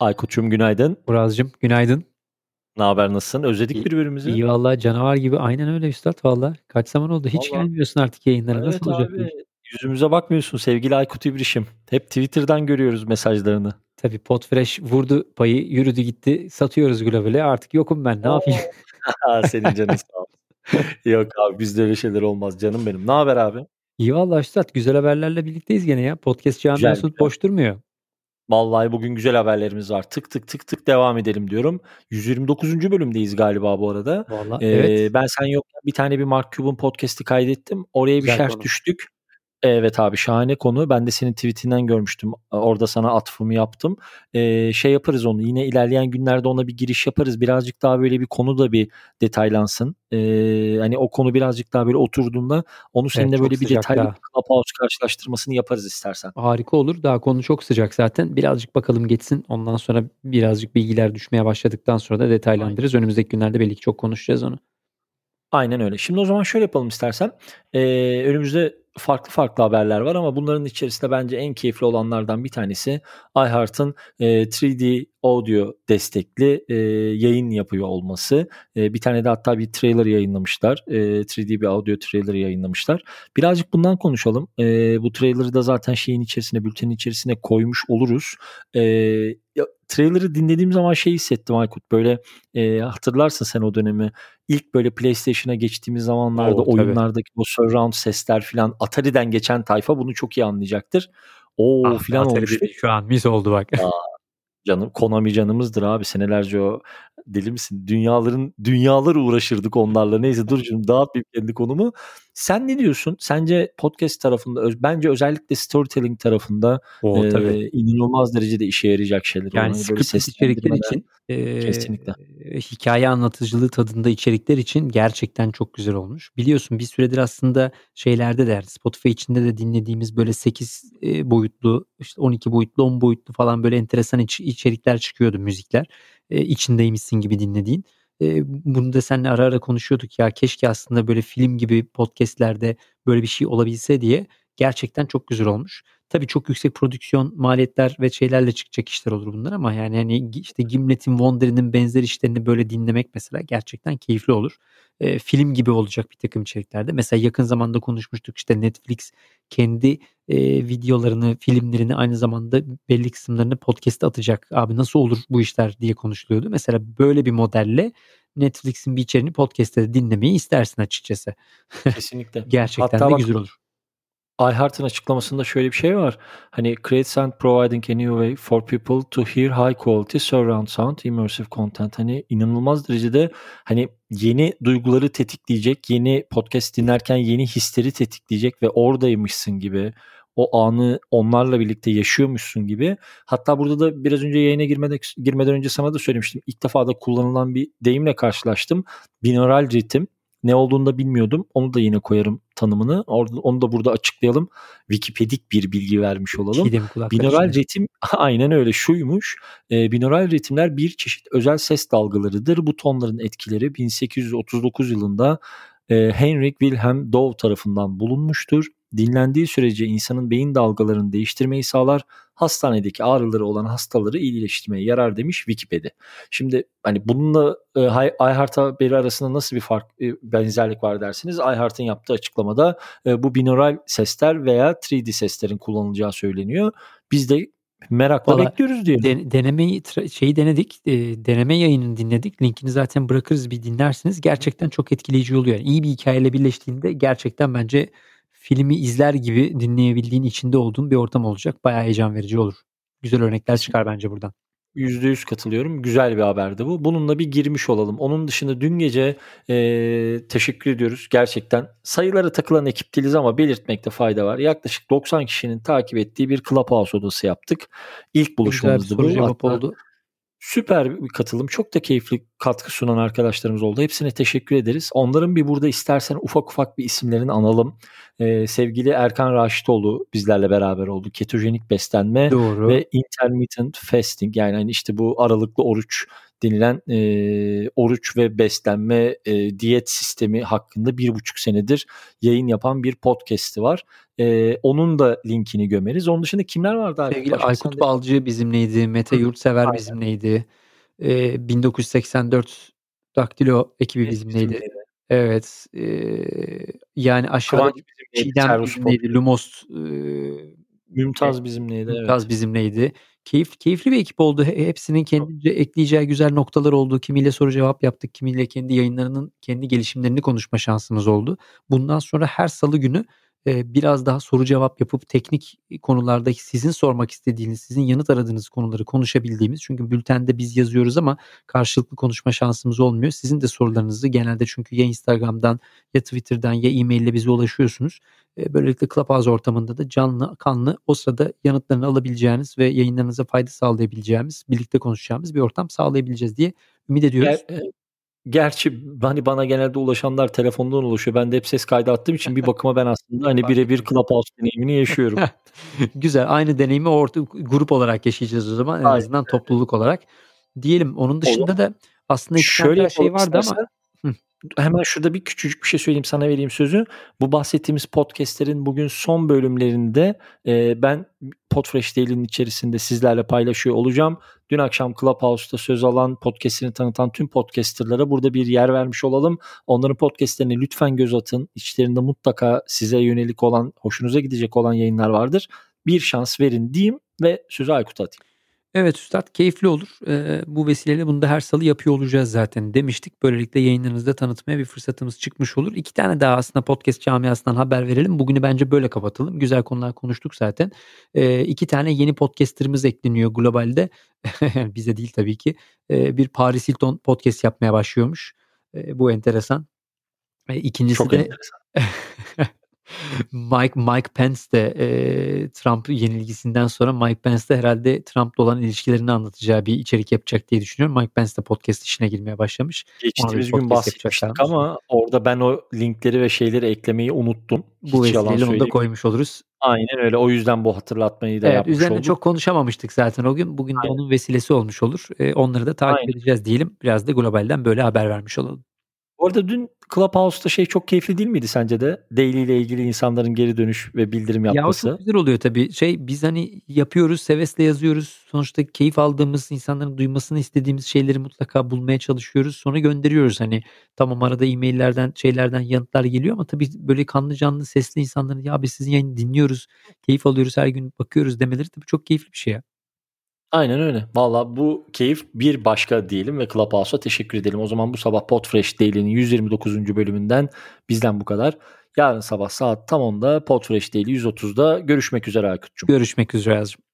Aykut'cum günaydın. Uraz'cığım günaydın. Ne haber nasılsın? Özledik İyi, birbirimizi. iyi valla canavar gibi. Aynen öyle üstad valla. Kaç zaman oldu? Hiç Valla. gelmiyorsun artık yayınlara. Evet Nasıl olacak bu abi. iş? Yüzümüze bakmıyorsun sevgili Aykut İbrişim. Hep Twitter'dan görüyoruz mesajlarını. Tabii Podfresh vurdu payı, yürüdü gitti. Satıyoruz globale. Artık yokum ben. Ne yapayım? Senin canın sağ ol. Yok abi bizde öyle şeyler olmaz canım benim. Ne haber abi? İyi valla üstad. Güzel haberlerle birlikteyiz gene ya. Podcast Güzel camiası güzel. boş durmuyor. Vallahi bugün güzel haberlerimiz var. Tık tık tık tık devam edelim diyorum. 129. bölümdeyiz galiba bu arada. Valla Ee, evet. ben sen yokken bir tane bir Mark Cuban podcast'i kaydettim. Oraya bir Güzel şerh konu. düştük. Evet abi şahane konu. Ben de senin tweetinden görmüştüm. Orada sana atfımı yaptım. Ee, şey yaparız onu. Yine ilerleyen günlerde ona bir giriş yaparız. Birazcık daha böyle bir konu da bir detaylansın. Ee, hani o konu birazcık daha böyle oturduğunda onu Evet seninle çok böyle bir detaylı daha. Clubhouse karşılaştırmasını yaparız istersen. Harika olur. Daha konu çok sıcak zaten. Birazcık bakalım geçsin. Ondan sonra birazcık bilgiler düşmeye başladıktan sonra da Aynen. detaylandırırız. Önümüzdeki günlerde belli ki çok konuşacağız onu. Aynen öyle. Şimdi o zaman şöyle yapalım istersen. Ee, önümüzde farklı farklı haberler var ama bunların içerisinde bence en keyifli olanlardan bir tanesi iHeart'ın e, 3D audio destekli e, yayın yapıyor olması. E, bir tane de hatta bir trailer yayınlamışlar. E, 3D bir audio trailer yayınlamışlar. Birazcık bundan konuşalım. E, bu trailer'ı da zaten şeyin içerisine, bültenin içerisine koymuş oluruz. E, trailer'ı dinlediğim zaman şey hissettim Aykut. Böyle e, hatırlarsın sen o dönemi. İlk böyle PlayStation'a geçtiğimiz zamanlarda Oo tabii. oyunlardaki o surround sesler filan Atari'den geçen tayfa bunu çok iyi anlayacaktır. O Ah filan olmuştu. şu an mis oldu bak. Aa, canım Konami canımızdır abi. Senelerce o deli misin? Dünyaların dünyalar uğraşırdık onlarla. Neyse dur şimdi dağıtmayayım kendi konumu. Sen ne diyorsun? Sence podcast tarafında bence özellikle storytelling tarafında O tabii. e, inanılmaz derecede işe yarayacak şeyler. Yani scripted içerikler için eee, kesinlikle. hikaye anlatıcılığı tadında içerikler için gerçekten çok güzel olmuş. Biliyorsun bir süredir aslında şeylerde de Spotify içinde de dinlediğimiz böyle 8 e, boyutlu işte 12 boyutlu 10 boyutlu falan böyle enteresan iç- içerikler çıkıyordu müzikler. E, içindeymişsin gibi dinlediğin. Bunu da seninle ara ara konuşuyorduk ya keşke aslında böyle film gibi podcastlerde böyle bir şey olabilse diye gerçekten çok güzel olmuş. Tabii çok yüksek prodüksiyon maliyetler ve şeylerle çıkacak işler olur bunlar ama yani hani işte Gimlet'in, Wonder'in benzer işlerini böyle dinlemek mesela gerçekten keyifli olur. Ee, film gibi olacak bir takım içeriklerde. Mesela yakın zamanda konuşmuştuk işte Netflix kendi e, videolarını, filmlerini aynı zamanda belli kısımlarını podcast'e atacak. Abi nasıl olur bu işler diye konuşuluyordu. Mesela böyle bir modelle Netflix'in bir içeriğini podcast'te dinlemeyi istersin açıkçası. Kesinlikle. Gerçekten Hatta de bak güzel olur. iHeart'ın açıklamasında şöyle bir şey var. Hani creates and providing a new way for people to hear high quality surround sound immersive content. Hani inanılmaz derecede hani yeni duyguları tetikleyecek, yeni podcast dinlerken yeni hisleri tetikleyecek ve oradaymışsın gibi o anı onlarla birlikte yaşıyormuşsun gibi. Hatta burada da biraz önce yayına girmeden, girmeden önce sana da söylemiştim. İlk defa da kullanılan bir deyimle karşılaştım. Binaural ritim. Ne olduğunu da bilmiyordum. Onu da yine koyarım tanımını. Orada, onu da burada açıklayalım. Wikipedik bir bilgi vermiş olalım. Binaural şimdi. ritim aynen öyle şuymuş. E, binaural ritimler bir çeşit özel ses dalgalarıdır. Bu tonların etkileri 1839 yılında e, Heinrich Wilhelm Dove tarafından bulunmuştur. Dinlendiği sürece insanın beyin dalgalarını değiştirmeyi sağlar. Hastanedeki ağrıları olan hastaları iyileştirmeye yarar demiş Wikipedia. Şimdi hani bununla e, iHeart haberi arasında nasıl bir fark e, benzerlik var dersiniz. iHeart'ın yaptığı açıklamada e, bu binaural sesler veya 3D seslerin kullanılacağı söyleniyor. Biz de merakla Valla bekliyoruz diyelim. den- denemeyi şeyi denedik. e, deneme yayınını dinledik. Linkini zaten bırakırız bir dinlersiniz. Gerçekten çok etkileyici oluyor. Yani iyi bir hikayeyle birleştiğinde gerçekten bence filmi izler gibi dinleyebildiğin içinde olduğun bir ortam olacak. Bayağı heyecan verici olur. Güzel örnekler çıkar bence buradan. %100 katılıyorum. Güzel bir haberdi bu. Bununla bir girmiş olalım. Onun dışında dün gece e, teşekkür ediyoruz. Gerçekten sayılara takılan ekip değiliz ama belirtmekte fayda var. Yaklaşık 90 kişinin takip ettiği bir Clubhouse odası yaptık. İlk buluşmamızdı soru bu. Hatta oldu. Süper bir katılım. Çok da keyifli katkı sunan arkadaşlarımız oldu. Hepsine teşekkür ederiz. Onların bir burada istersen ufak ufak bir isimlerini analım. Ee, sevgili Erkan Raşitoğlu bizlerle beraber oldu. Ketojenik beslenme Doğru. ve intermittent fasting yani hani işte bu aralıklı oruç denilen e, oruç ve beslenme e, diyet sistemi hakkında bir buçuk senedir yayın yapan bir podcast'i var. E, onun da linkini gömeriz. Onun dışında kimler vardı abi? Sevgili Aykut Balcı bizimleydi. Mete Yurtsever Aynen. bizimleydi. E, 1984 Daktilo ekibi evet, bizimleydi. bizimleydi. Evet. E, yani aşağıda Çiğdem bizimleydi. Lumos e, Mümtaz bizimleydi. Mümtaz evet. bizimleydi. Keyif, keyifli bir ekip oldu. Hepsinin kendince ekleyeceği güzel noktalar oldu. Kimiyle soru cevap yaptık. Kimiyle kendi yayınlarının kendi gelişimlerini konuşma şansımız oldu. Bundan sonra her salı günü biraz daha soru cevap yapıp teknik konulardaki sizin sormak istediğiniz, sizin yanıt aradığınız konuları konuşabildiğimiz. Çünkü bültende biz yazıyoruz ama karşılıklı konuşma şansımız olmuyor. Sizin de sorularınızı genelde çünkü ya Instagram'dan ya Twitter'dan ya e-mail ile bize ulaşıyorsunuz. Böylelikle Clubhouse ortamında da canlı, kanlı o sırada yanıtlarını alabileceğiniz ve yayınlarınıza fayda sağlayabileceğimiz, birlikte konuşacağımız bir ortam sağlayabileceğiz diye ümit ediyoruz. Ger- Gerçi hani bana genelde ulaşanlar telefondan ulaşıyor. Ben de hep ses kaydı attığım için bir bakıma ben aslında hani birebir Clubhouse deneyimini yaşıyorum. Güzel. Aynı deneyimi orta grup olarak yaşayacağız o zaman en Aynen. azından topluluk olarak. Diyelim onun dışında da aslında iki Şöyle tane şey vardı ama hemen şurada bir küçücük bir şey söyleyeyim sana vereyim sözü. Bu bahsettiğimiz podcastlerin bugün son bölümlerinde e, ben Podfresh Daily'nin içerisinde sizlerle paylaşıyor olacağım. Dün akşam Clubhouse'da söz alan podcastini tanıtan tüm podcasterlara burada bir yer vermiş olalım. Onların podcastlerine lütfen göz atın. İçlerinde mutlaka size yönelik olan, hoşunuza gidecek olan yayınlar vardır. Bir şans verin diyeyim ve sözü Aykut'a atayım. Evet Üstad keyifli olur. Ee, bu vesileyle bunu da her salı yapıyor olacağız zaten demiştik. Böylelikle yayınlarınızda tanıtmaya bir fırsatımız çıkmış olur. İki tane daha aslında podcast camiasından haber verelim. Bugünü bence böyle kapatalım. Güzel konular konuştuk zaten. Ee, iki tane yeni podcasterımız ekleniyor globalde. Bize değil tabii ki. Ee, bir Paris Hilton podcast yapmaya başlıyormuş. Ee, bu enteresan. Ee, ikincisi Çok de... enteresan. Mike Mike Pence de e, Trump yenilgisinden sonra Mike Pence de herhalde Trump'la olan ilişkilerini anlatacağı bir içerik yapacak diye düşünüyorum. Mike Pence de podcast işine girmeye başlamış. Geçtiğimiz gün bahsetmiştik ama orada ben o linkleri ve şeyleri eklemeyi unuttum. Bu Hiç vesileyle onu da koymuş oluruz. Aynen öyle. O yüzden bu hatırlatmayı da evet, yapmış üzerine olduk. çok konuşamamıştık zaten o gün. Bugün de Aynen. onun vesilesi olmuş olur. Ee, onları da takip Aynen. edeceğiz diyelim. Biraz da globalden böyle haber vermiş olalım. Bu arada dün Clubhouse'da şey çok keyifli değil miydi sence de? Daily ile ilgili insanların geri dönüş ve bildirim yapması. Ya çok güzel oluyor tabii. Şey biz hani yapıyoruz, sevesle yazıyoruz. Sonuçta keyif aldığımız, insanların duymasını istediğimiz şeyleri mutlaka bulmaya çalışıyoruz. Sonra gönderiyoruz. Hani tamam arada e-maillerden, şeylerden yanıtlar geliyor ama tabii böyle kanlı canlı sesli insanların ya biz sizin yayını dinliyoruz, keyif alıyoruz, her gün bakıyoruz demeleri tabii çok keyifli bir şey ya. Aynen öyle. Valla bu keyif bir başka diyelim ve Clubhouse'a teşekkür edelim. O zaman bu sabah Podfresh Daily'nin 129. bölümünden bizden bu kadar. Yarın sabah saat tam 10'da Podfresh Daily 130'da görüşmek üzere Aykut'cum. Görüşmek üzere Yazcım.